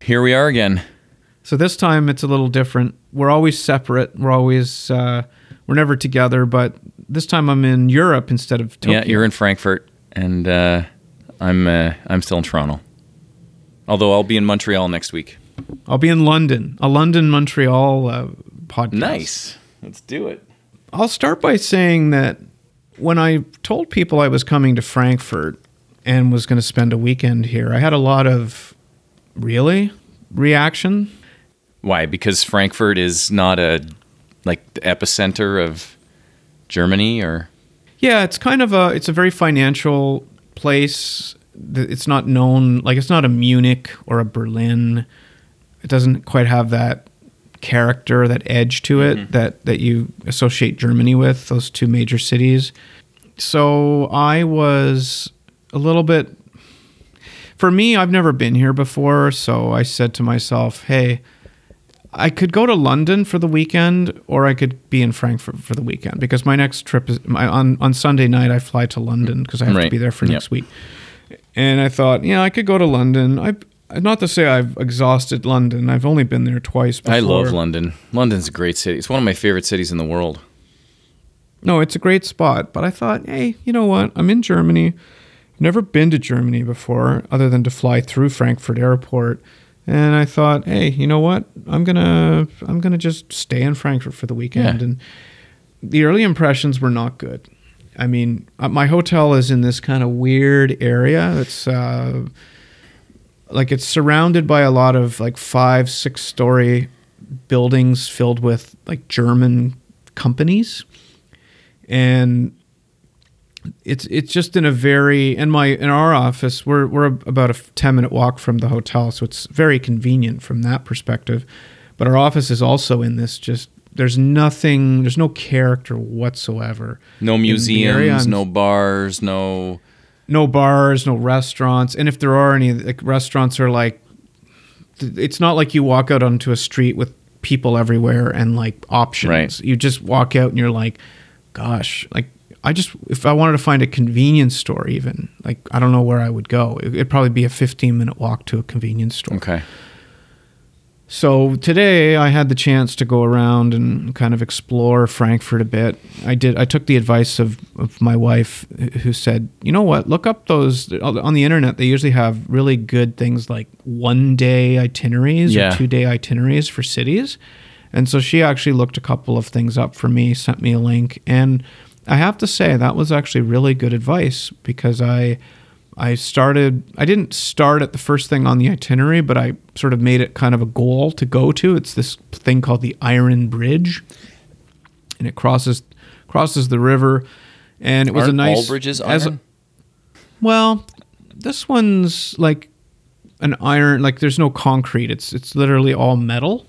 Here we are again. So this time it's a little different. We're always separate. We're always uh, we're never together. But this time I'm in Europe instead of Tokyo. Yeah, you're in Frankfurt, and uh, I'm uh, I'm still in Toronto. Although I'll be in Montreal next week. I'll be in London, a London Montreal uh, podcast. Nice. Let's do it. I'll start by saying that when I told people I was coming to Frankfurt and was going to spend a weekend here, I had a lot of really reaction. Why? Because Frankfurt is not a like the epicenter of Germany, or Yeah, it's kind of a it's a very financial place. It's not known like it's not a Munich or a Berlin. It doesn't quite have that character, that edge to it mm-hmm. that that you associate Germany with, those two major cities. So I was a little bit for me, I've never been here before, so I said to myself, "Hey, I could go to London for the weekend, or I could be in Frankfurt for the weekend because my next trip is my, on on Sunday night. I fly to London because I have to be there for Yep. next week. And I thought, yeah, I could go to London. I not to say I've exhausted London. I've only been there twice. Before. I love London. London's a great city. It's one of my favorite cities in the world. No, it's a great spot. But I thought, hey, you know what? I'm in Germany. Never been to Germany before, other than to fly through Frankfurt Airport. And I thought, hey, you know what? I'm gonna I'm gonna just stay in Frankfurt for the weekend. Yeah. And the early impressions were not good. I mean, uh, my hotel is in this kind of weird area. It's uh, like it's surrounded by a lot of like five, six story buildings filled with like German companies and it's it's just in a very in my in our office we're we're about a 10 minute walk from the hotel so it's very convenient from that perspective but our office is also in this just there's nothing there's no character whatsoever No in the area. museums, no bars, no. no bars, no restaurants, and if there are any, like restaurants are like, it's not like you walk out onto a street with people everywhere and like options. Right. You just walk out and you're like, gosh, like I just if I wanted to find a convenience store, even like I don't know where I would go. It- It'd probably be a 15 minute walk to a convenience store. Okay. So today I had the chance to go around and kind of explore Frankfurt a bit. I did. I took the advice of, of my wife, who said, "You know what? Look up those on the internet. They usually have really good things like one day itineraries Yeah. or two day itineraries for cities." And so she actually looked a couple of things up for me, sent me a link, and I have to say that was actually really good advice because I I started I didn't start at the first thing on the itinerary, but I sort of made it kind of a goal to go to. It's this thing called the Iron Bridge. And it crosses crosses the river and it was Aren't a nice all bridges as a- iron? well, this one's like an iron like there's no concrete. It's it's literally all metal.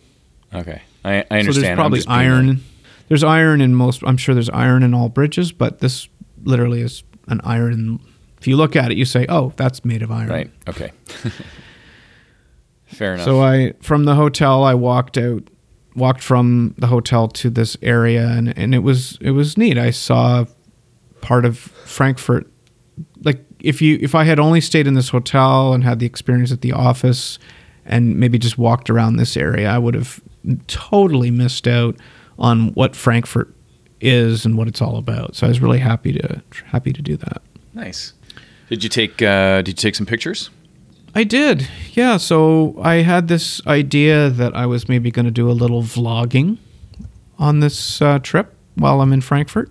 Okay. I, I So understand. there's I'm probably just being a- iron. There's iron in most. I'm sure there's iron in all bridges, but this literally is an iron. If you look at it, you say, "Oh, that's made of iron." Right. Okay. Fair enough. So I, from the hotel, I walked out, walked from the hotel to this area, and and it was it was neat. I saw part of Frankfurt. Like if you if I had only stayed in this hotel and had the experience at the office, and maybe just walked around this area, I would have totally missed out on what Frankfurt is and what it's all about. So I was really happy to happy to do that. nice. Did you take uh, Did you take some pictures? I did. Yeah. So I had this idea that I was maybe going to do a little vlogging on this uh, trip while I'm in Frankfurt.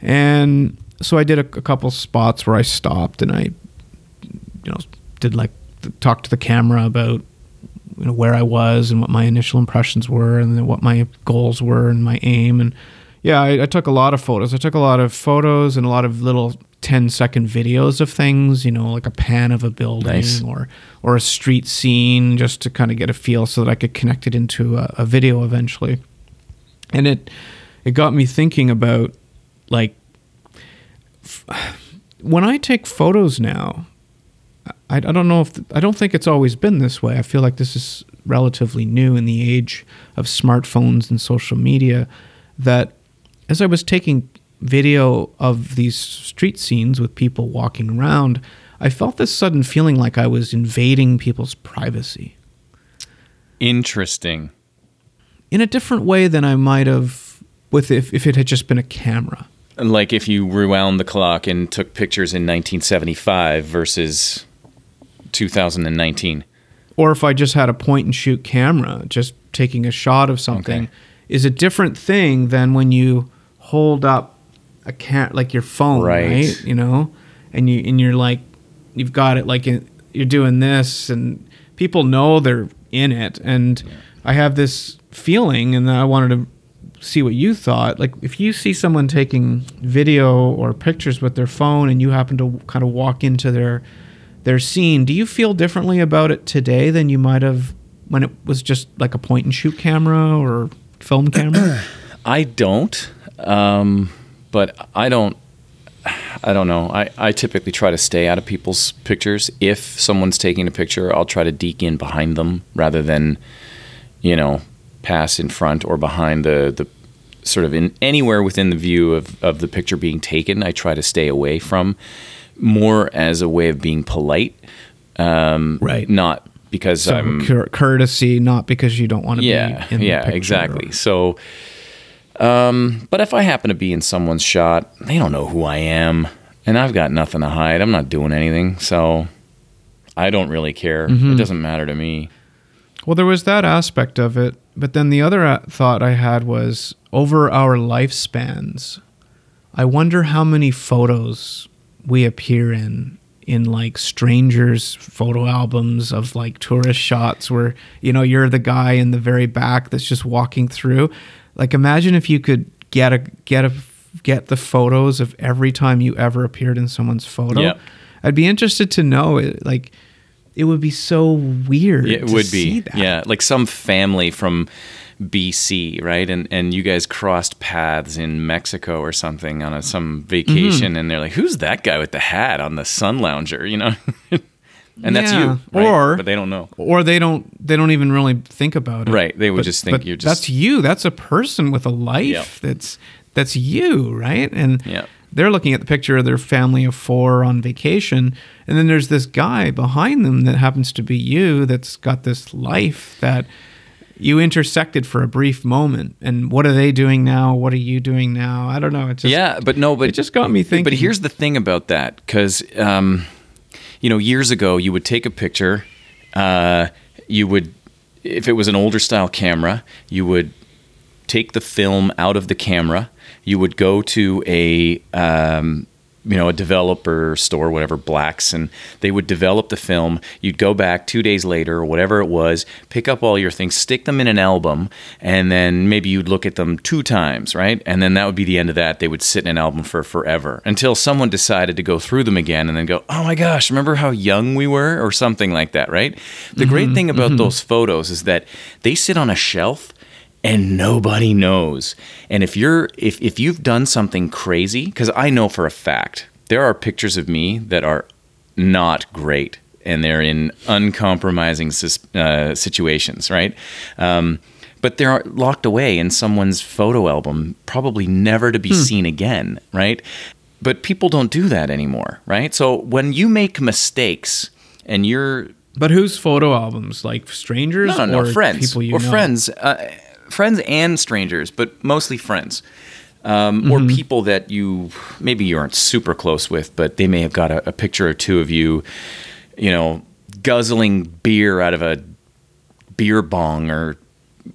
And so I did a, a couple spots where I stopped and I, you know, did like talk to the camera about you know where I was and what my initial impressions were and then what my goals were and my aim. And yeah I, I took a lot of photos. I took a lot of photos and a lot of little 10 second videos of things you know like a pan of a building Nice. or or a street scene just to kind of get a feel so that I could connect it into a, a video eventually. And it it got me thinking about like f- when I take photos now I, I don't know if I don't think it's always been this way. I feel like this is relatively new in the age of smartphones and social media. That as I was taking video of these street scenes with people walking around, I felt this sudden feeling like I was invading people's privacy. Interesting. in a different way than I might have with if, if it had just been a camera. Like if you rewound the clock and took pictures in 1975 versus 2019. Or if I just had a point and shoot camera, just taking a shot of something Okay. is a different thing than when you hold up a cat like your phone, Right. right. You know, and you and you're like, you've got it like in, you're doing this, and people know they're in it. And I have this feeling, and I wanted to see what you thought. Like, if you see someone taking video or pictures with their phone, and you happen to kind of walk into their their scene, do you feel differently about it today than you might have when it was just like a point and shoot camera or film camera? I don't, um, but I don't. I don't know. I, I typically try to stay out of people's pictures. If someone's taking a picture, I'll try to deke in behind them rather than, you know, pass in front or behind the, the sort of in anywhere within the view of, of the picture being taken. I try to stay away from more as a way of being polite, um, Right. Not because so I'm cour- courtesy, not because you don't want to yeah, be in the yeah, picture. exactly. So, um, but if I happen to be in someone's shot, they don't know who I am, and I've got nothing to hide. I'm not doing anything, so I don't really care. Mm-hmm. It doesn't matter to me. Well, there was that aspect of it, but then the other uh, thought I had was over our lifespans, I wonder how many photos we appear in in like strangers photo albums of like tourist shots where you know you're the guy in the very back that's just walking through like imagine if you could get a get a get the photos of every time you ever appeared in someone's photo Yep. i'd be interested to know it like it would be so weird Yeah, it to would see be, that. yeah, like some family from BC, right? And and you guys crossed paths in Mexico or something on a, some vacation, Mm-hmm. and they're like, "Who's that guy with the hat on the sun lounger?" You know, and that's you, right? Or- but they don't know. or they don't they don't even really think about it Right, they would But- just think you're just- that's you that's a person with a life Yep. that's that's you right and Yep. they're looking at the picture of their family of four on vacation and then there's this guy behind them that happens to be you that's got this life that you intersected for a brief moment and what are they doing now what are you doing now i don't know it just yeah, but no, but it just got me thinking But here's the thing about that, because um, you know, years ago, you would take a picture. Uh, you would, if it was an older style camera, you would take the film out of the camera. You would go to a um, you know a developer store, whatever Blacks, and they would develop the film. You'd go back two days later or whatever it was, pick up all your things, stick them in an album, and then maybe you'd look at them two times, right? And then that would be the end of that. They would sit in an album for forever until someone decided to go through them again and then go, oh my gosh, remember how young we were, or something like that, right? The great mm-hmm, thing about mm-hmm. those photos is that they sit on a shelf and nobody knows. And if you're if if you've done something crazy, because I know for a fact there are pictures of me that are not great, and they're in uncompromising uh, situations, right? Um, but they're locked away in someone's photo album, probably never to be seen again, right? But people don't do that anymore, right? So when you make mistakes and you're but whose photo albums like strangers no, no, or friends people you or know friends, uh, friends and strangers, but mostly friends, um, or Mm-hmm. people that you maybe you aren't super close with, but they may have got a, a picture or two of you, you know, guzzling beer out of a beer bong or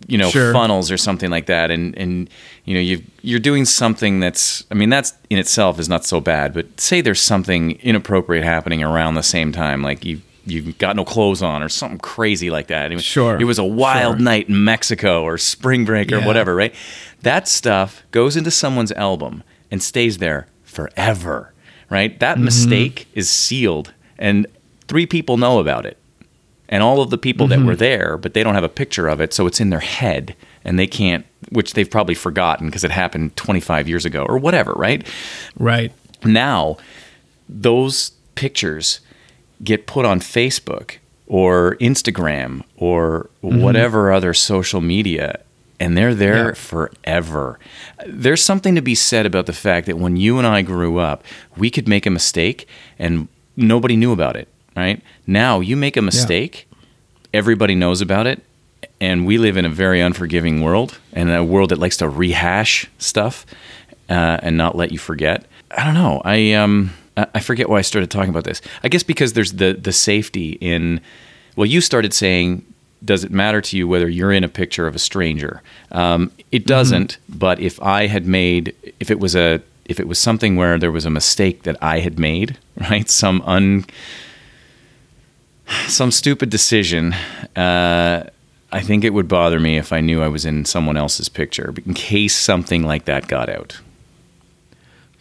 you know Sure. funnels or something like that, and and you know you you're doing something that's I mean that's in itself is not so bad, but say there's something inappropriate happening around the same time, like you. You've got no clothes on, or something crazy like that. It, Sure, It was a wild sure. night in Mexico, or spring break, or Yeah. whatever, right? That stuff goes into someone's album and stays there forever, right? That Mm-hmm. mistake is sealed, and three people know about it and all of the people Mm-hmm. that were there, but they don't have a picture of it, so it's in their head, and they can't, which they've probably forgotten because it happened 25 years ago or whatever, right? right Now, those pictures get put on Facebook or Instagram or whatever other social media, and they're there Yeah. forever. There's something to be said about the fact that when you and I grew up, we could make a mistake and nobody knew about it, right? Now, you make a mistake, everybody knows about it, and we live in a very unforgiving world and a world that likes to rehash stuff uh, and not let you forget. I don't know. I um I I forget why I started talking about this. I guess because there's the the safety in. Well, you started saying, does it matter to you whether you're in a picture of a stranger? Um, it doesn't. But if I had made, if it was a, if it was something where there was a mistake that I had made, right, some un, some stupid decision. Uh, I think it would bother me if I knew I was in someone else's picture, in case something like that got out.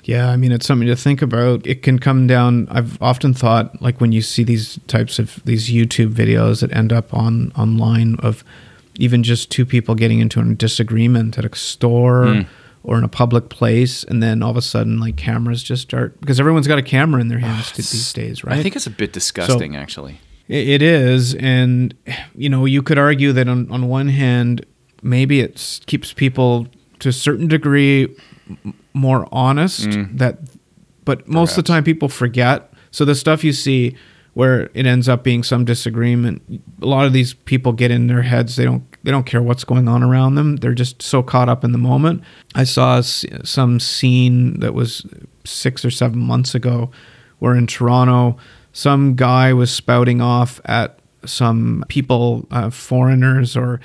Yeah, I mean, it's something to think about. It can come down. I've often thought, like when you see these types of these YouTube videos that end up on online of even just two people getting into a disagreement at a store Mm. or in a public place, and then all of a sudden, like cameras just start because everyone's got a camera in their hands these days, right? I think it's a bit disgusting, actually. It is, and you know, you could argue that on on one hand, maybe it keeps people to a certain degree more honest. Mm. That, but most of the time, people forget. So the stuff you see where it ends up being some disagreement, a lot of these people get in their heads. They don't they don't care what's going on around them. They're just so caught up in the moment. I saw some scene that was six or seven months ago, where in Toronto, some guy was spouting off at some people, uh, foreigners, or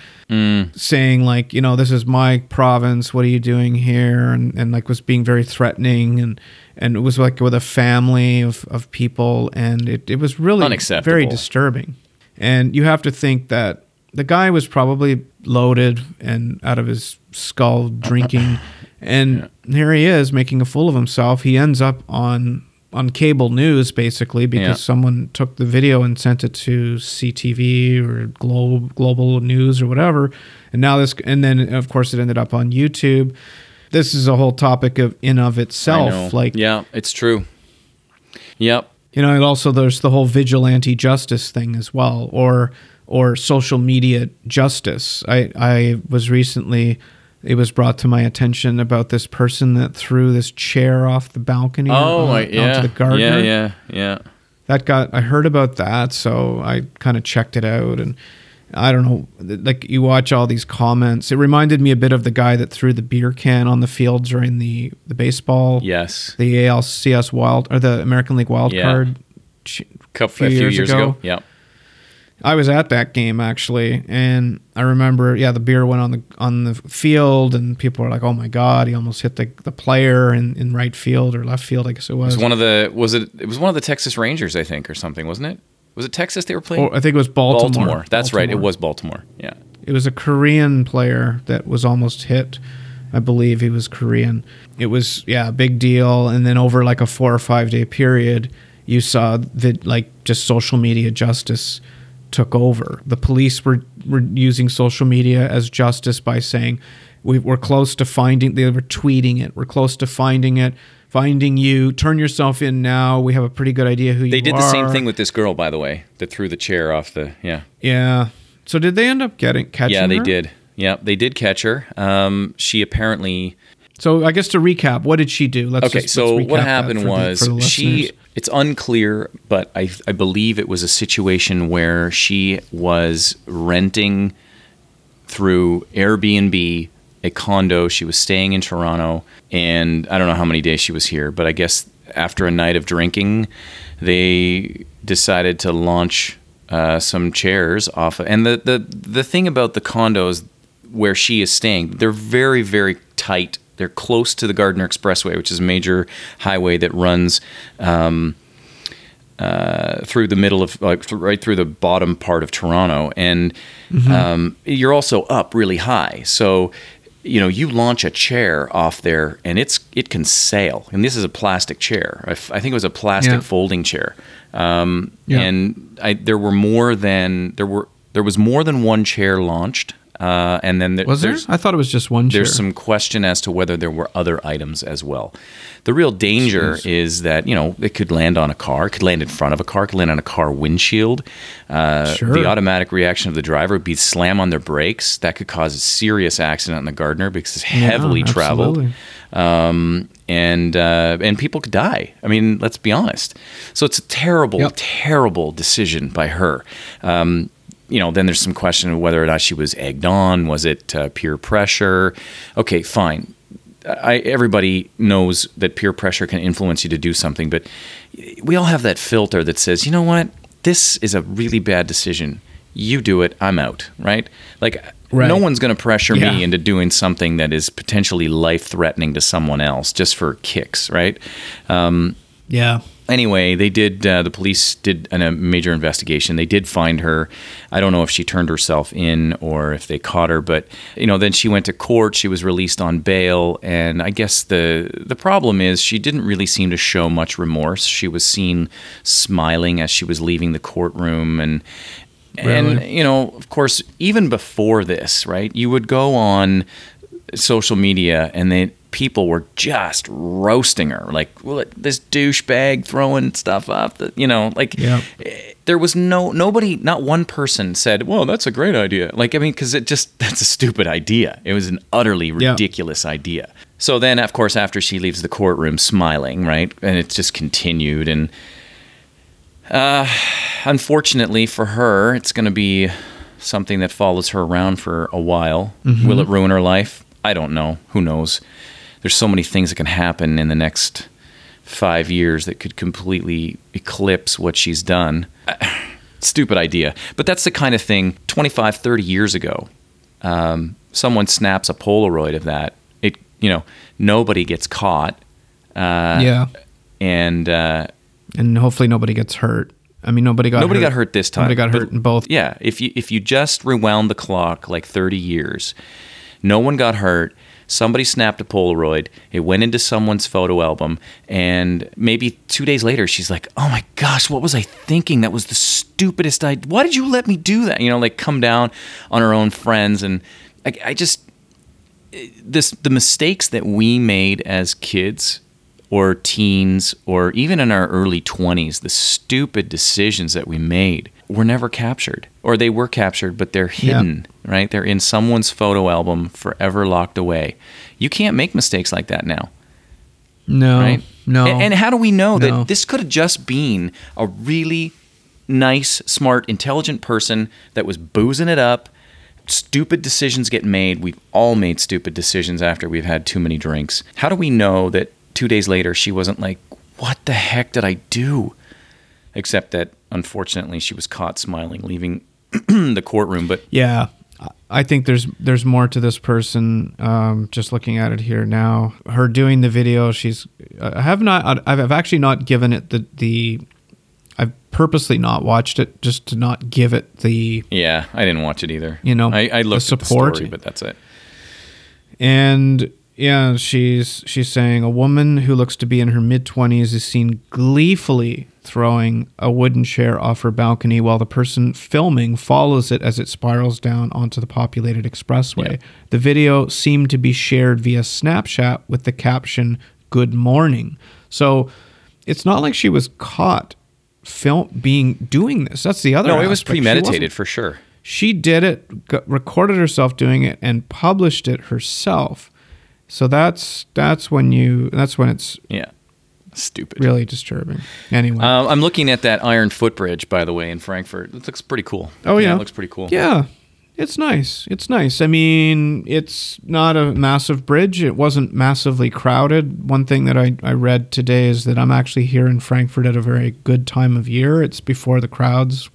saying like, you know, this is my province. What are you doing here? And and like was being very threatening and and it was like with a family of, of people and it, it was really Unacceptable. very disturbing. And you have to think that the guy was probably loaded and out of his skull drinking and here he is making a fool of himself. He ends up on on cable news basically because Yeah. someone took the video and sent it to CTV or Globe Global News or whatever. And now this and then of course it ended up on YouTube. This is a whole topic of in of itself like yeah, it's true. Yep. you know, and also there's the whole vigilante justice thing as well, or or social media justice. I I was recently it was brought to my attention about this person that threw this chair off the balcony Oh, on- yeah. onto the Gardiner. Yeah, yeah, yeah. That got I heard about that, so I kind of checked it out and I don't know, like you watch all these comments. It reminded me a bit of the guy that threw the beer can on the field during the the baseball Yes. the ALCS wild or the American League wild Yeah. card. ch- Couple, few a few years years, ago. ago. Yep. I was at that game actually, and I remember, yeah, the beer went on the on the field, and people were like, "Oh my god, he almost hit the, the player in, in right field or left field, I guess it It was." was one of the was it it was one of the Texas Rangers, I think, or something, wasn't it? Was it Texas they were playing? or I think it was Baltimore. That's right. It was Baltimore. Yeah. It was a Korean player that was almost hit. I believe he was Korean. It was yeah, a big deal. And then over like a four or five day period, you saw that like just social media justice took over. The police were were using social media as justice by saying we, we're close to finding. They were tweeting it. We're close to finding it. Finding you. Turn yourself in now. We have a pretty good idea who you are. They did the same thing with this girl, by the way, that threw the chair off the yeah. Yeah. So did they end up getting catching? Yeah, they her? did. Yeah, they did catch her. Um, she apparently So I guess to recap, what did she do? Let's okay. just- so what happened was she. It's unclear, but I I believe it was a situation where she was renting through Airbnb a condo. She was staying in Toronto, and I don't know how many days she was here, but I guess after a night of drinking, they decided to launch uh, some chairs off. Of, and the, the the thing about the condos where she is staying, they're very very tight. They're close to the Gardiner Expressway, which is a major highway that runs. Um, uh, through the middle of like right through the bottom part of Toronto, and um, you're also up really high. So you know you launch a chair off there, and it's it can sail. And this is a plastic chair. I, f- I think it was a plastic Yeah. folding chair. Um, Yeah. And I, there were more than there were there was more than one chair launched, uh, and then there, Was there? there's- I thought it was just one chair. there's some question as to whether there were other items as well. The real danger Jeez. is that you know it could land on a car, it could land in front of a car, it could land on a car windshield. Uh, Sure. The automatic reaction of the driver would be slam on their brakes. That could cause a serious accident in the Gardiner because it's Yeah, heavily traveled, um, and uh, and people could die. I mean, let's be honest. So it's a terrible, Yep. terrible decision by her. Um, you know, then there's some question of whether or not she was egged on. Was it uh, peer pressure? Okay, fine. I, everybody knows that peer pressure can influence you to do something, but we all have that filter that says, you know what, this is a really bad decision. You do it, I'm out, right? Like, Right. no one's going to pressure Yeah. me into doing something that is potentially life threatening to someone else just for kicks, right? Um, Yeah. Anyway, they did. Uh, the police did an, a major investigation. They did find her. I don't know if she turned herself in or if they caught her, but you know, then she went to court. She was released on bail, and I guess the the problem is she didn't really seem to show much remorse. She was seen smiling as she was leaving the courtroom, and and you know, of course, even before this, right? You would go on social media and they people were just roasting her like well, this douchebag throwing stuff up you know like eh, there was no nobody not one person said well that's a great idea like i mean because it just that's a stupid idea it was an utterly ridiculous idea so then of course after she leaves the courtroom smiling right and it's just continued and uh, unfortunately for her, it's going to be something that follows her around for a while. Will it ruin her life? I don't know. Who knows? There's so many things that can happen in the next five years that could completely eclipse what she's done. Stupid idea. But that's the kind of thing 25, 30 years ago. Um, someone snaps a Polaroid of that. It, you know, nobody gets caught. Uh, yeah. And, uh, And hopefully nobody gets hurt. I mean, nobody got Nobody hurt. got hurt this time. Nobody got but- hurt in both. Yeah, if you if you just rewound the clock like 30 years, no one got hurt. Somebody snapped a Polaroid. It went into someone's photo album, and maybe two days later, she's like, "Oh my gosh, what was I thinking? That was the stupidest idea. Why did you let me do that?" You know, like come down on her own friends, and I, I just this the mistakes that we made as kids or teens or even in our early 20s the stupid decisions that we made were never captured or they were captured but they're Yeah. Right they're in someone's photo album forever locked away you can't make mistakes like that now No. right No. and, and how do we know No. that this could have just been a really nice smart intelligent person that was boozing it up stupid decisions get made we've all made stupid decisions after we've had too many drinks how do we know that two days later she wasn't like what the heck did i do except that unfortunately she was caught smiling leaving the courtroom but Yeah, I think there's there's more to this person. Um, just looking at it here now, her doing the video, she's I have not I've actually not given it the the I've purposely not watched it just to not give it the yeah i didn't watch it either You know, i, I the looked at the support. story but that's it And yeah, she's she's saying a woman who looks to be in her mid twenties is seen gleefully throwing a wooden chair off her balcony while the person filming follows it as it spirals down onto the populated expressway. Yeah. The video seemed to be shared via Snapchat with the caption "Good morning." So it's not like she was caught film being doing this. That's the other. no it was aspect. She wasn't- premeditated for sure she did it, got, recorded herself doing it, and published it herself. So that's that's when you that's when it's yeah stupid really disturbing. Anyway, Um, I'm looking at that iron footbridge, by the way, in Frankfurt. It looks pretty cool. oh yeah, it looks pretty cool. Yeah, it's nice. It's nice. I mean, it's not a massive bridge. It wasn't massively crowded. One thing that I, I read today is that I'm actually here in Frankfurt at a very good time of year. It's before the crowds.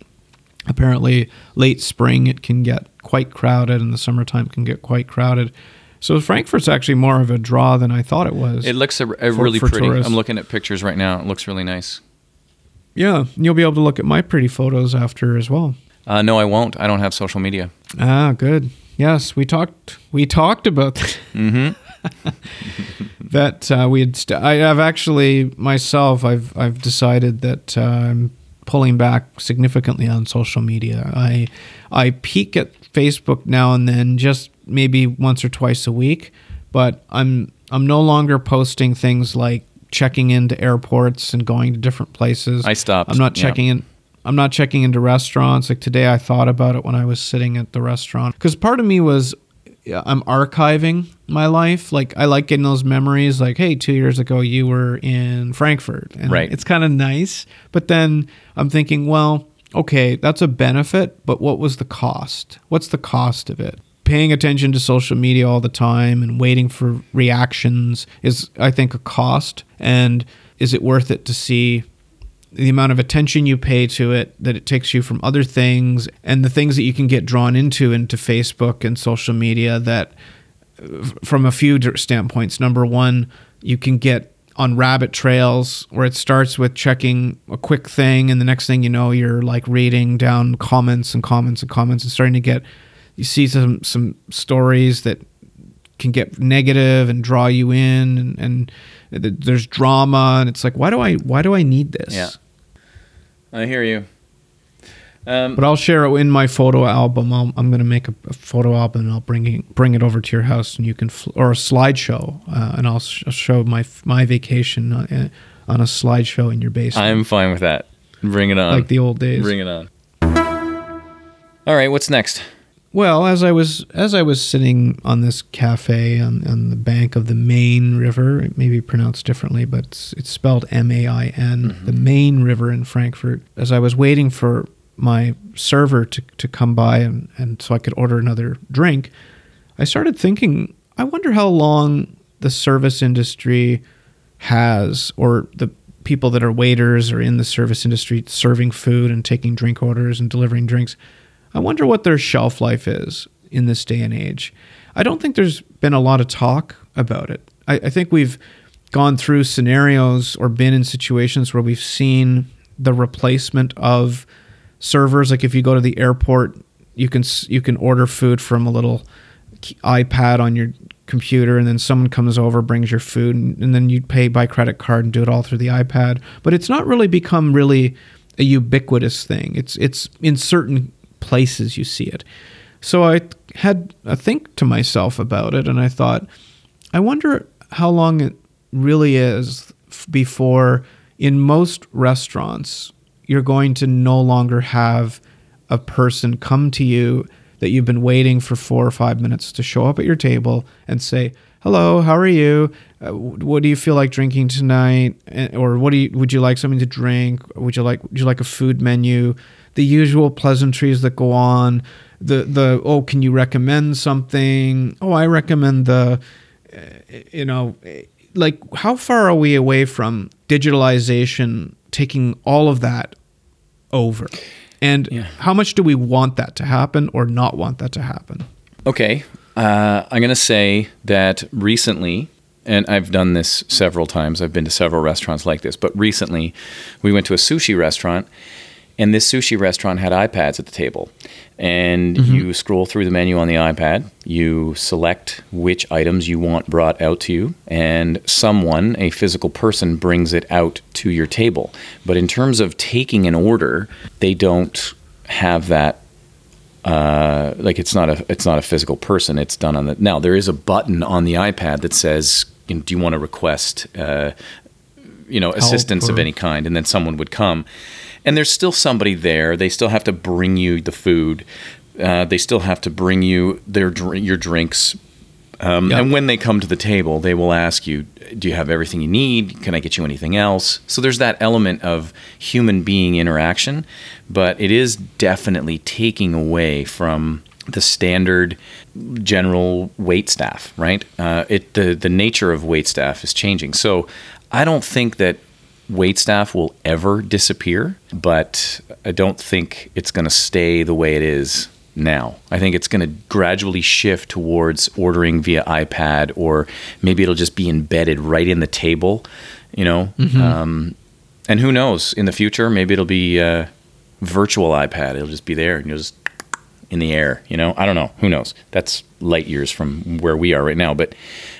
Apparently, late spring it can get quite crowded, and the summertime can get quite crowded. So Frankfurt's actually more of a draw than I thought it was. It looks a, a For- really for pretty. tourists. I'm looking at pictures right now. It looks really nice. yeah, you'll be able to look at my pretty photos after as well. Uh, no, I won't. I don't have social media. Ah, good. Yes, we talked. We talked about that. Mm-hmm. that uh, we had. St- I have actually myself. I've I've decided that uh, I'm pulling back significantly on social media. I I peek at Facebook now and then, just maybe once or twice a week, but I'm I'm no longer posting things like checking into airports and going to different places. I stopped, I'm not yeah. checking in. I'm not checking into restaurants. Like today, I thought about it when I was sitting at the restaurant because part of me was I'm archiving my life. Like I like getting those memories. Like, hey, two years ago you were in Frankfurt, and Right. It's kind of nice. But then I'm thinking, well, okay, that's a benefit, but what was the cost? What's the cost of it? Paying attention to social media all the time and waiting for reactions is, I think, a cost. And is it worth it to see the amount of attention you pay to it that it takes you from other things and the things that you can get drawn into into Facebook and social media that uh, from a few standpoints number 1 you can get on rabbit trails where it starts with checking a quick thing and the next thing you know you're like reading down comments and comments and comments and starting to get you see some some stories that can get negative and draw you in and, and there's drama and it's like why do i why do i need this? Yeah. I hear you um, but I'll share it in my photo album. i am going to make a, a, photo album and I'll bring it, bring it over to your house and you can fl- or a slideshow uh, and I'll, sh- show my my vacation uh, on a slideshow in your basement. I'm fine with that. Bring it on. Like the old days. Bring it on. All right, what's next? Well, as I was as I was sitting on this cafe on, on the bank of the Main River, it may be pronounced differently, but it's, it's spelled M A I N, mm-hmm. the Main River in Frankfurt. As I was waiting for my server to, to come by and, and so I could order another drink, I started thinking, I wonder how long the service industry has, or the people that are waiters or in the service industry serving food and taking drink orders and delivering drinks. I wonder what their shelf life is in this day and age. I don't think there's been a lot of talk about it. I, I think we've gone through scenarios or been in situations where we've seen the replacement of servers. Like if you go to the airport, you can you can order food from a little iPad on your computer, and then someone comes over, brings your food, and, and then you pay by credit card and do it all through the iPad. But it's not really become really a ubiquitous thing. It's it's in certain places you see it. So I had a think to myself about it, and I thought, I wonder how long it really is before in most restaurants you're going to no longer have a person come to you that you've been waiting for four or five minutes to show up at your table and say, "Hello, how are you? Uh, what do you feel like drinking tonight? Or what do you would you like something to drink? Would you like would you like a food menu? The usual pleasantries that go on. The the oh, can you recommend something? Oh, I recommend the, uh, you know." Like, how far are we away from digitalization taking all of that over? And yeah. how much do we want that to happen or not want that to happen? Okay. Uh, I'm going to say that recently, and I've done this several times, I've been to several restaurants like this, but recently we went to a sushi restaurant and this sushi restaurant had iPads at the table. And mm-hmm. you scroll through the menu on the iPad, you select which items you want brought out to you, and someone, a physical person, brings it out to your table. But in terms of taking an order, they don't have that uh, like it's not a it's not a physical person. It's done on the now. There is a button on the iPad that says, "Do you want to request, uh, you know, assistance of any kind?" And then someone would come and there's still somebody there. They still have to bring you the food. Uh, they still have to bring you their your drinks. Um, yep. And when they come to the table, they will ask you, "Do you have everything you need? Can I get you anything else?" So there's that element of human being interaction, but it is definitely taking away from the standard general wait staff, right? Uh, it the the nature of wait staff is changing. So I don't think that wait staff will ever disappear, but I don't think it's going to stay the way it is now. I think it's going to gradually shift towards ordering via iPad, or maybe it'll just be embedded right in the table, you know. Mm-hmm. Um, and who knows? In the future, maybe it'll be a virtual iPad. It'll just be there, and you'll just in the air. You know, I don't know. Who knows? That's light years from where we are right now. But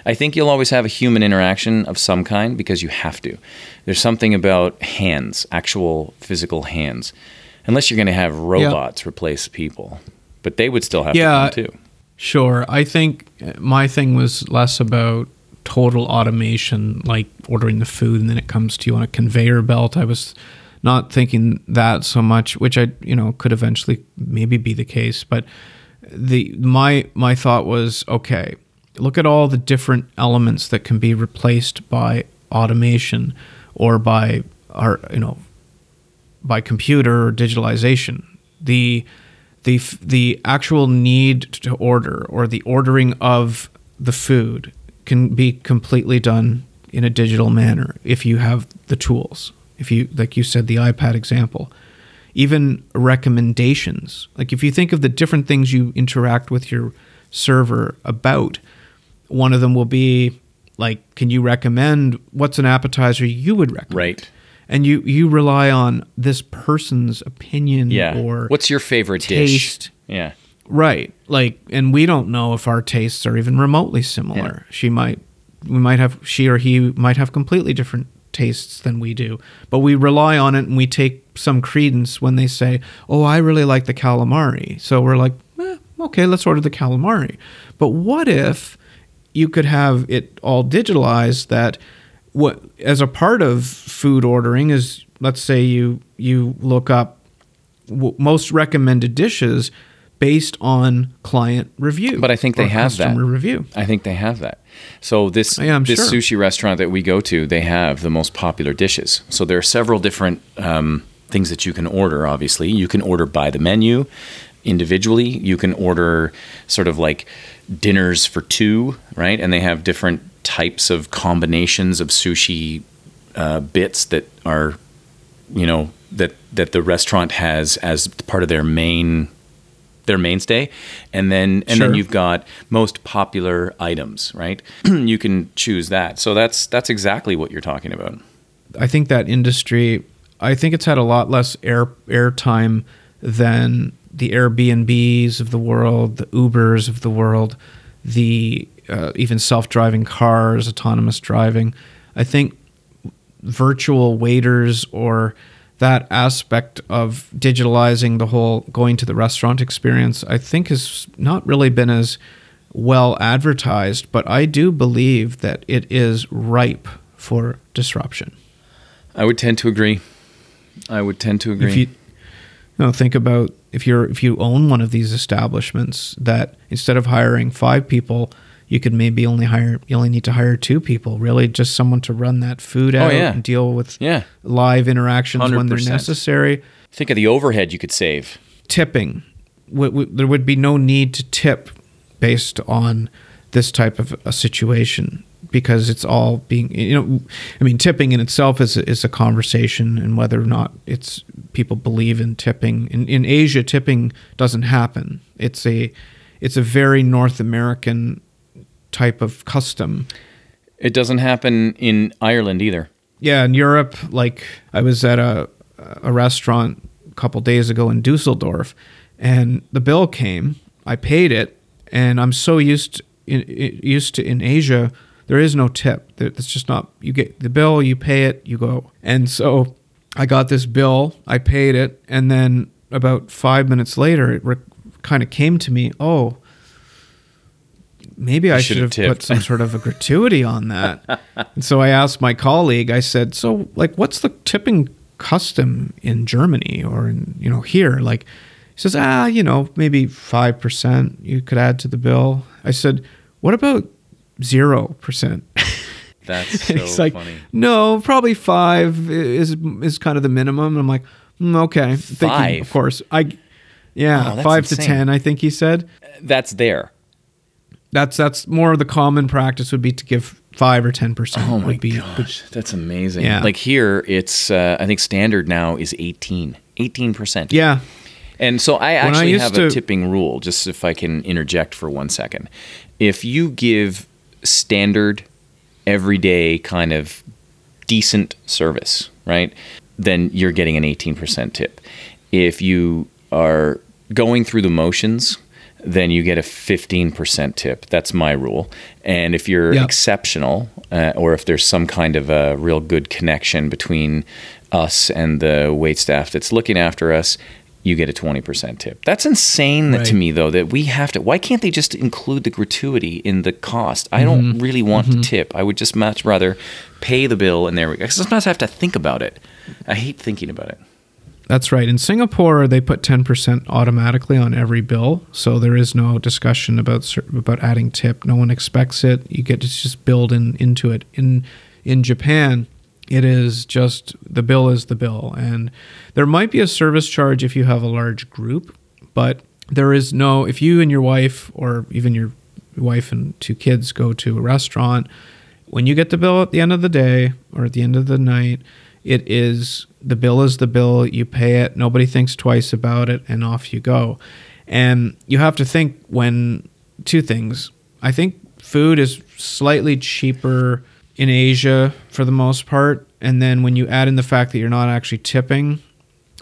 I think you'll always have a human interaction of some kind because you have to. There's something about hands, actual physical hands, unless you're going to have robots replace people. But they would still have yeah, to too. Sure. I think uh, my thing was less about total automation, like ordering the food and then it comes to you on a conveyor belt. I was not thinking that so much, which I you know could eventually maybe be the case. But the my my thought was okay. Look at all the different elements that can be replaced by automation or by our you know by computer or digitalization. The the the actual need to order or the ordering of the food can be completely done in a digital manner if you have the tools. If you like you said the iPad example. Even recommendations. Like if you think of the different things you interact with your server about, one of them will be like can you recommend what's an appetizer you would recommend? Right. And you you rely on this person's opinion Yeah. or What's your favorite taste. dish? Yeah. Right. Like, and we don't know if our tastes are even remotely similar. She might, we might have, she or he might have completely different tastes than we do. But we rely on it and we take some credence when they say, oh, I really like the calamari. So we're like, eh, okay, let's order the calamari. But what if you could have it all digitalized that what as a part of food ordering is let's say you you look up most recommended dishes based on client review. But I think they have that. review. I think they have that. So this Yeah, this sure. sushi restaurant that we go to, they have the most popular dishes. So there are several different um, things that you can order. Obviously, you can order by the menu individually. You can order sort of like dinners for two, right? And they have different types of combinations of sushi uh, bits that are, you know, that that the restaurant has as part of their main their mainstay. And then and then you've got most popular items right? You can choose that. So that's that's exactly what you're talking about. I think that industry, I think it's had a lot less air airtime than the Airbnbs of the world, the Ubers of the world, the uh, even self-driving cars, autonomous driving. I think virtual waiters or that aspect of digitalizing the whole going to the restaurant experience, I think has not really been as well advertised, but I do believe that it is ripe for disruption. i would tend to agree i would tend to agree If you no, think about if you're if you own one of these establishments that instead of hiring five people, you could maybe only hire you only need to hire two people, really just someone to run that food out Oh, yeah. and deal with yeah. live interactions when they're necessary. think of the overhead you could save. Tipping, w- w- there would be no need to tip based on this type of a situation because it's all being you know i mean tipping in itself is a, is a conversation and whether or not it's people believe in tipping. In, in asia tipping doesn't happen. It's a it's a very north american type of custom it doesn't happen in ireland either yeah, in Europe, like I was at a a restaurant a couple days ago in Dusseldorf, and the bill came. I paid it, and I'm so used in, used to in Asia, there is no tip. That's just not. You get the bill, you pay it, you go. And so I got this bill, I paid it, and then about five minutes later, it re- kind of came to me. Oh. Maybe I should have have put some sort of a gratuity on that. and so I asked my colleague, I said, so like what's the tipping custom in Germany or in, you know, here? Like he says, ah, you know, maybe 5% you could add to the bill. I said, what about 0%? that's so he's like, funny no, probably five is is kind of the minimum. And I'm like, mm, okay. Thinking, Five? of course. I, yeah, Oh, five insane. to 10, I think he said. that's there That's that's more of the common practice would be to give five or ten percent. oh my be, gosh that's amazing Yeah. like here it's uh, i think standard now is 18 18% Yeah, And so I I actually used have a tipping rule, just if I can interject for one second. If you give standard, everyday kind of decent service, right, then you're getting an 18% tip. If you are going through the motions, then you get a 15% tip. That's my rule. And if you're Yeah. exceptional, uh, or if there's some kind of a real good connection between us and the wait staff that's looking after us, you get a 20% tip. That's insane to me, though, that we have to. Why can't they just include the gratuity in the cost? I don't Mm-hmm. really want to tip. I would just much rather pay the bill and there we go. Sometimes I have to think about it. I hate thinking about it. That's right. In Singapore, they put ten percent automatically on every bill, so there is no discussion about about adding tip. No one expects it. You get to just build in into it. In in Japan, It is just the bill is the bill. And there might be a service charge if you have a large group, but there is no, if you and your wife or even your wife and two kids go to a restaurant, when you get the bill at the end of the day or at the end of the night, it is the bill is the bill. You pay it. Nobody thinks twice about it, and off you go. And you have to think when two things. I think food is slightly cheaper in Asia for the most part, and then when you add in the fact that you're not actually tipping,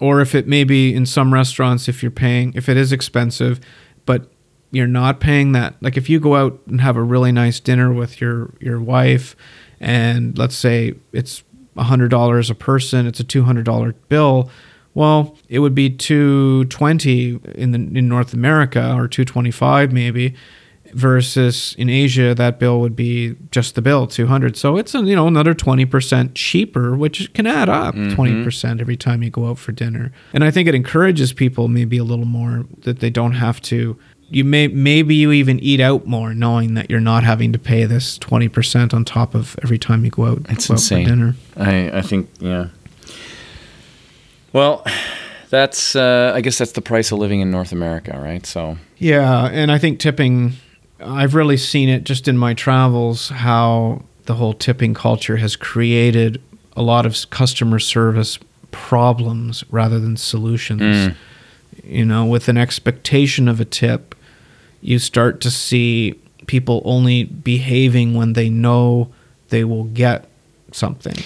or if it may be in some restaurants if you're paying if it is expensive, but you're not paying that. Like if you go out and have a really nice dinner with your your wife, and let's say it's hundred dollars a person, it's a two hundred dollar bill. Well, it would be two twenty in the in North America or two twenty five maybe, versus in Asia that bill would be just the bill two hundred. So it's a, you know another twenty percent cheaper, which can add up mm-hmm. 20 percent every time you go out for dinner. And I think it encourages people maybe a little more that they don't have to you may maybe you even eat out more knowing that you're not having to pay this 20% on top of every time you go out, It's go out insane. for dinner. I, I think, yeah. Well, that's, uh, I guess that's the price of living in North America, right? So, Yeah, and I think tipping I've really seen it just in my travels how the whole tipping culture has created a lot of customer service problems rather than solutions. Mm. You know, with an expectation of a tip, you start to see people only behaving when they know they will get something.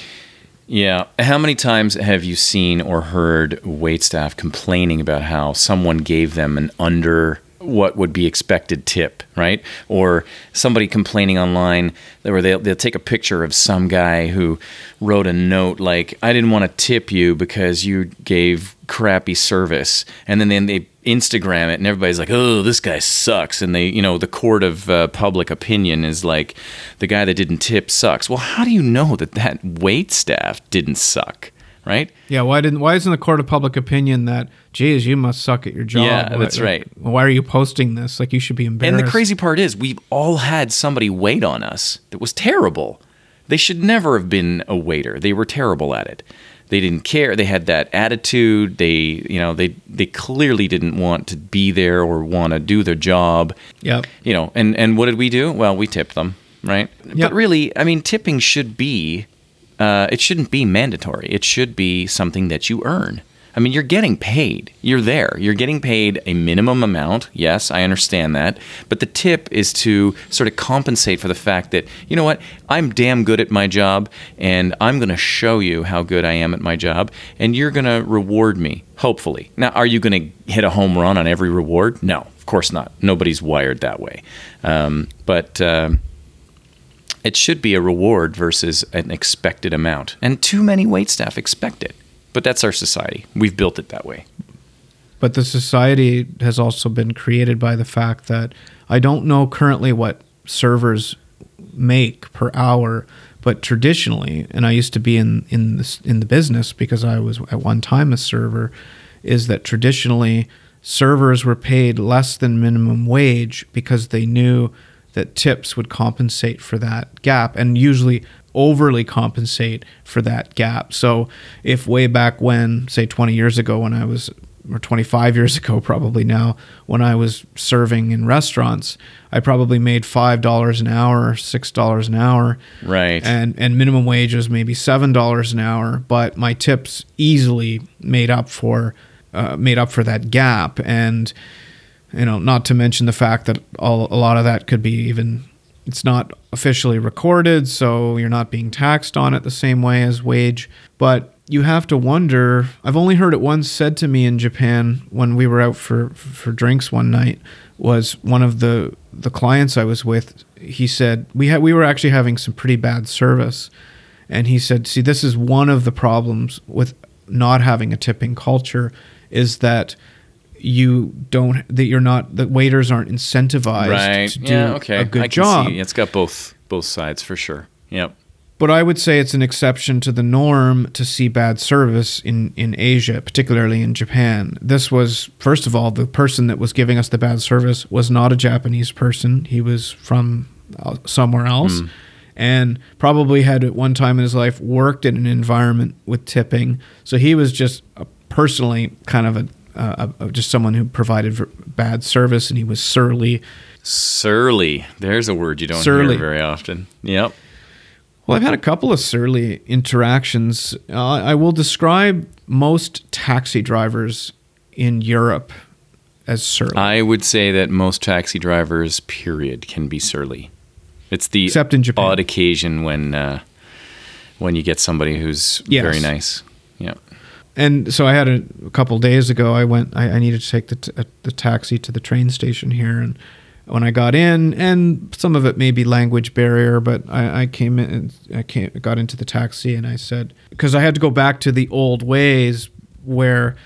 yeah. How many times have you seen or heard wait staff complaining about how someone gave them an under what would be expected tip, right? Or somebody complaining online where they'll, they'll take a picture of some guy who wrote a note like, I didn't want to tip you because you gave crappy service. And then, then they Instagram it and everybody's like, oh, this guy sucks. And they, you know, the court of uh, public opinion is like, the guy that didn't tip sucks. Well, how do you know that that wait staff didn't suck, right? Yeah, why didn't why isn't the court of public opinion that geez, you must suck at your job? Yeah, Why- that's right. Why are you posting this? Like you should be embarrassed. And the crazy part is, we've all had somebody wait on us that was terrible. They should never have been a waiter. They were terrible at it. They didn't care. They had that attitude. They, you know, they they clearly didn't want to be there or want to do their job. Yep. You know, and and what did we do? Well, we tipped them, right? Yep. But really, I mean, tipping should be, uh, it shouldn't be mandatory. It should be something that you earn. I mean, you're getting paid. You're there. You're getting paid a minimum amount. Yes, I understand that. But the tip is to sort of compensate for the fact that, you know what, I'm damn good at my job and I'm going to show you how good I am at my job and you're going to reward me, hopefully. Now, are you going to hit a home run on every reward? No, of course not. Nobody's wired that way. Um, but. um it should be a reward versus an expected amount. And too many waitstaff expect it. But that's our society. We've built it that way. But the society has also been created by the fact that I don't know currently what servers make per hour, but traditionally, and I used to be in in this in the business because I was at one time a server, is that traditionally servers were paid less than minimum wage because they knew that tips would compensate for that gap and usually overly compensate for that gap. So if way back when, say 20 years ago when I was or 25 years ago probably now when I was serving in restaurants, I probably made $5 an hour $6 an hour Right. and and minimum wage was maybe seven dollars an hour, but my tips easily made up for uh, made up for that gap, and you know, not to mention the fact that all, a lot of that could be even it's not officially recorded, so you're not being taxed on it the same way as wage, but you have to wonder. I've only heard it once said to me in Japan when we were out for for drinks one night. Was one of the the clients I was with. He said we had we were actually having some pretty bad service, and he said, "See, this is one of the problems with not having a tipping culture, is that." You don't that you're not that waiters aren't incentivized right. to do yeah, okay. a good I can job. See. It's got both both sides for sure. Yep. But I would say it's an exception to the norm to see bad service in, in Asia, particularly in Japan. This was, first of all, the person that was giving us the bad service was not a Japanese person. He was from uh, somewhere else. and probably had at one time in his life worked in an environment with tipping. So he was just a, personally kind of a, uh, just someone who provided bad service, and he was surly. Surly. There's a word you don't Surly. hear very often. Yep. Well, I've had a couple of surly interactions. Uh, I will describe most taxi drivers in Europe as surly. I would say that most taxi drivers, period, can be surly. It's the Except in Japan. odd occasion when uh, when you get somebody who's Yes. very nice. And so I had a, a couple days ago. I went. I, I needed to take the uh, the taxi to the train station here, and when I got in, and some of it may be language barrier, but I, I came in. And I came, got into the taxi, and I said because I had to go back to the old ways where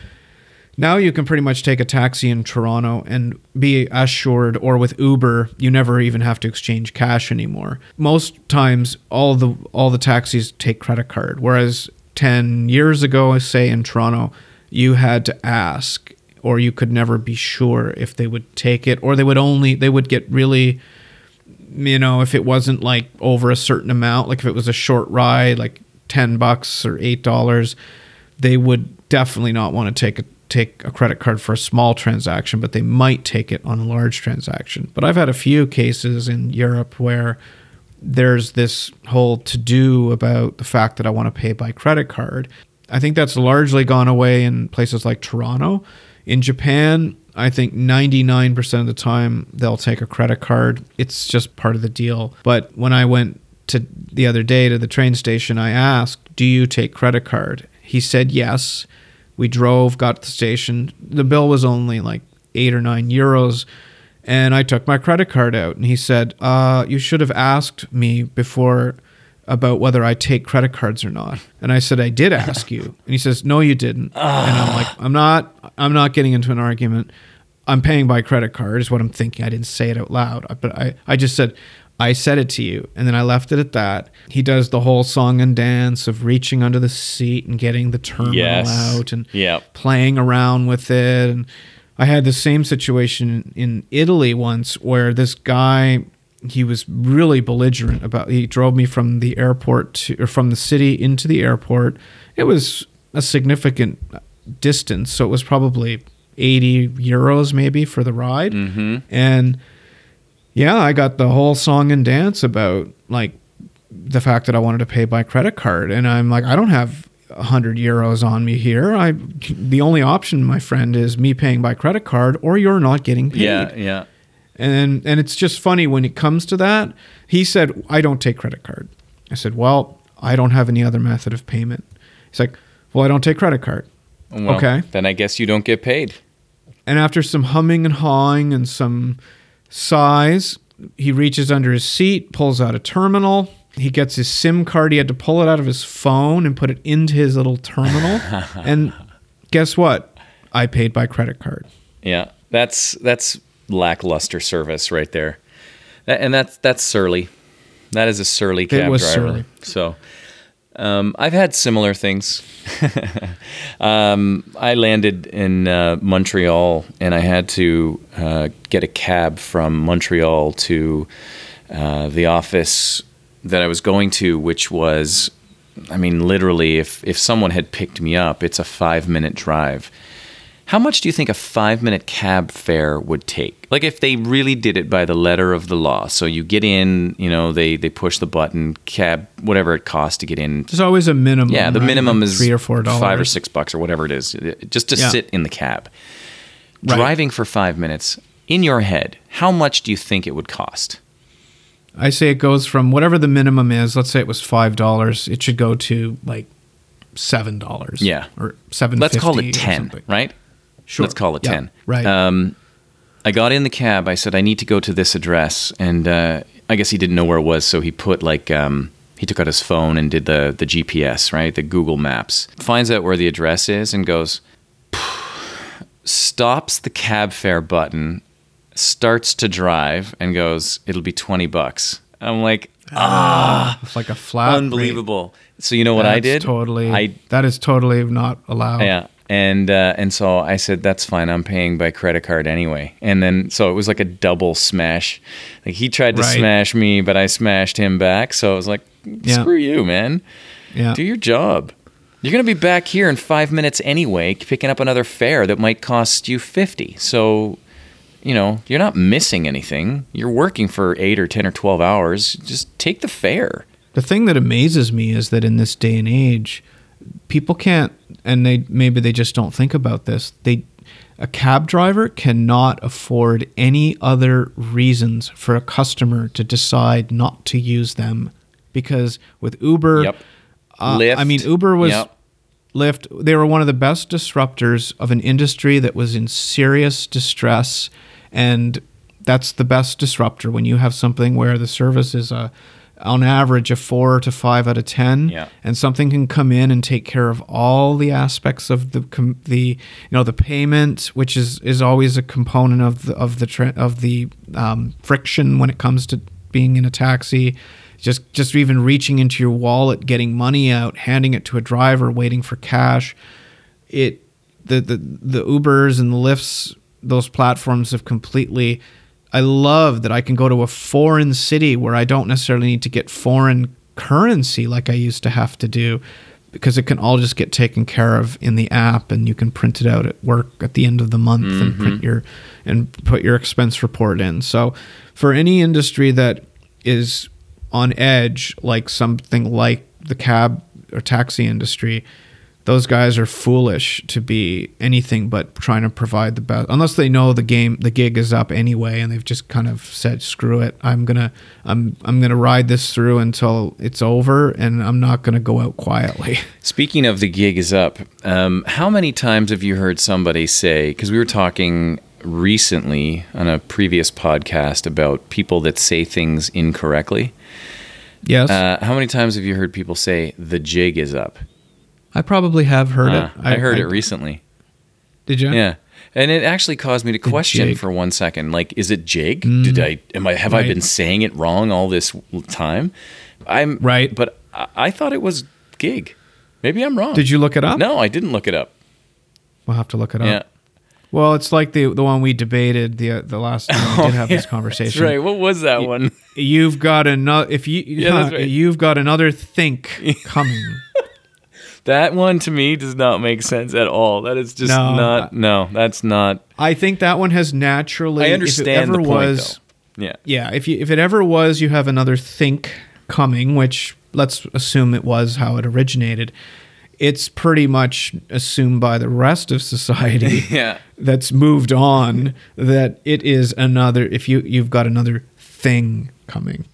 now you can pretty much take a taxi in Toronto and be assured or with Uber you never even have to exchange cash anymore. Most times all the all the taxis take credit card whereas 10 years ago say in Toronto you had to ask or you could never be sure if they would take it or they would only they would get really you know if it wasn't like over a certain amount like if it was a short ride like 10 bucks or 8 dollars they would definitely not want to take a take a credit card for a small transaction but they might take it on a large transaction. But i've had a few cases in europe where there's this whole to do about the fact that i want to pay by credit card. I think that's largely gone away in places like toronto. In japan i think 99% of the time they'll take a credit card. It's just part of the deal. But when i went to the other day to the train station i asked do you take credit card? He said yes. We drove got to the station. The bill was only like eight or nine euros and i took my credit card out and he said uh, you should have asked me before about whether i take credit cards or not and i said i did ask you and he says no you didn't and i'm like i'm not i'm not getting into an argument i'm paying by credit card is what i'm thinking i didn't say it out loud but i, I just said I said it to you, and then I left it at that. He does the whole song and dance of reaching under the seat and getting the terminal Yes. out and Yep. playing around with it. And I had the same situation in Italy once where this guy he was really belligerent about he drove me from the airport to or from the city into the airport. It was a significant distance, so it was probably 80 euros maybe for the ride. Mm-hmm. And yeah, I got the whole song and dance about like the fact that I wanted to pay by credit card, and I'm like, I don't have a hundred euros on me here. I the only option, my friend, is me paying by credit card, or you're not getting paid. Yeah. Yeah. And and it's just funny when it comes to that. He said, I don't take credit card. I said, Well, I don't have any other method of payment. He's like, Well, I don't take credit card. Well, Okay. Then I guess you don't get paid. And after some humming and hawing and some sighs, he reaches under his seat, pulls out a terminal. He gets his SIM card. He had to pull it out of his phone and put it into his little terminal. and guess what? I paid by credit card. Yeah. That's that's lackluster service right there. And that's that's surly. That is a surly cab was driver. surly. So um, I've had similar things. um, I landed in uh, Montreal and I had to uh, get a cab from Montreal to uh, the office that I was going to, which was, I mean, literally, if, if someone had picked me up, it's a five minute drive. How much do you think a five minute cab fare would take? Like if they really did it by the letter of the law. So you get in, you know, they, they push the button, cab, whatever it costs to get in. There's always a minimum. Yeah, the right? minimum Like is three or four dollars. five or six bucks or whatever it is, uh, just to Yeah. sit in the cab. Right. Driving for five minutes, in your head, how much do you think it would cost? I say it goes from whatever the minimum is. Let's say it was five dollars. It should go to like seven dollars. Yeah. or seven. Let's call it 10, right? Sure. Let's call it Yeah, 10. Right. Um, I got in the cab. I said, I need to go to this address. And uh, I guess he didn't know where it was. So he put like, um, he took out his phone and did the, the GPS, right? The Google Maps. Finds out where the address is and goes, stops the cab fare button, starts to drive and goes, it'll be 20 bucks. I'm like, ah, it's like a flat. rate. unbelievable. So you know what I did? Totally. I that is totally not allowed. yeah, And uh, and so I said that's fine. I'm paying by credit card anyway. And then so it was like a double smash. Like he tried to Right. smash me, but I smashed him back. So I was like, Yeah. screw you, man. Yeah. Do your job. You're gonna be back here in five minutes anyway, picking up another fare that might cost you fifty. So, you know, you're not missing anything. You're working for eight or ten or twelve hours. Just take the fare. The thing that amazes me is that in this day and age, people can't, and they maybe they just don't think about this. They, a cab driver cannot afford any other reasons for a customer to decide not to use them, because with Uber, Yep. uh, Lyft. I mean Uber was. Yep. Lyft, they were one of the best disruptors of an industry that was in serious distress. And that's the best disruptor when you have something where the service is a, on average, a four to five out of 10. Yeah. And something can come in and take care of all the aspects of the, com- the you know, the payment, which is, is always a component of the, of the, tra- of the um, friction when it comes to being in a taxi just just even reaching into your wallet getting money out handing it to a driver waiting for cash it the the, the ubers and the Lyfts those platforms have completely i love that i can go to a foreign city where i don't necessarily need to get foreign currency like i used to have to do because it can all just get taken care of in the app and you can print it out at work at the end of the month and print mm-hmm. your and put your expense report in. So for any industry that is on edge like something like the cab or taxi industry those guys are foolish to be anything but trying to provide the best unless they know the game the gig is up anyway and they've just kind of said screw it i'm gonna i'm i'm gonna ride this through until it's over and i'm not gonna go out quietly Speaking of the gig is up, um, how many times have you heard somebody say? Because we were talking recently on a previous podcast about people that say things incorrectly. yes Uh, how many times have you heard people say the jig is up? I probably have heard Uh, it I, heard it recently. did you Yeah. And it actually caused me to question for one second. Like, is it jig? Did I am I have I been saying it wrong all this time? I'm Right. but I, I thought it was gig. Maybe I'm wrong. did you look it up No, I didn't look it up. we'll have to look it up Yeah. well it's like the the one we debated the the last time we did have this That's conversation right. What was that one? You've got another. If you, Yeah, right. you've got another think coming. That one to me does not make sense at all. That is just No, not. No, that's not. I think that one has naturally. I understand if it ever the point, was, though. Yeah. Yeah, if you if it ever was, you have another think coming, which let's assume it was how it originated. It's pretty much assumed by the rest of society. Yeah. that's moved on that it is another. If you you've got another thing coming.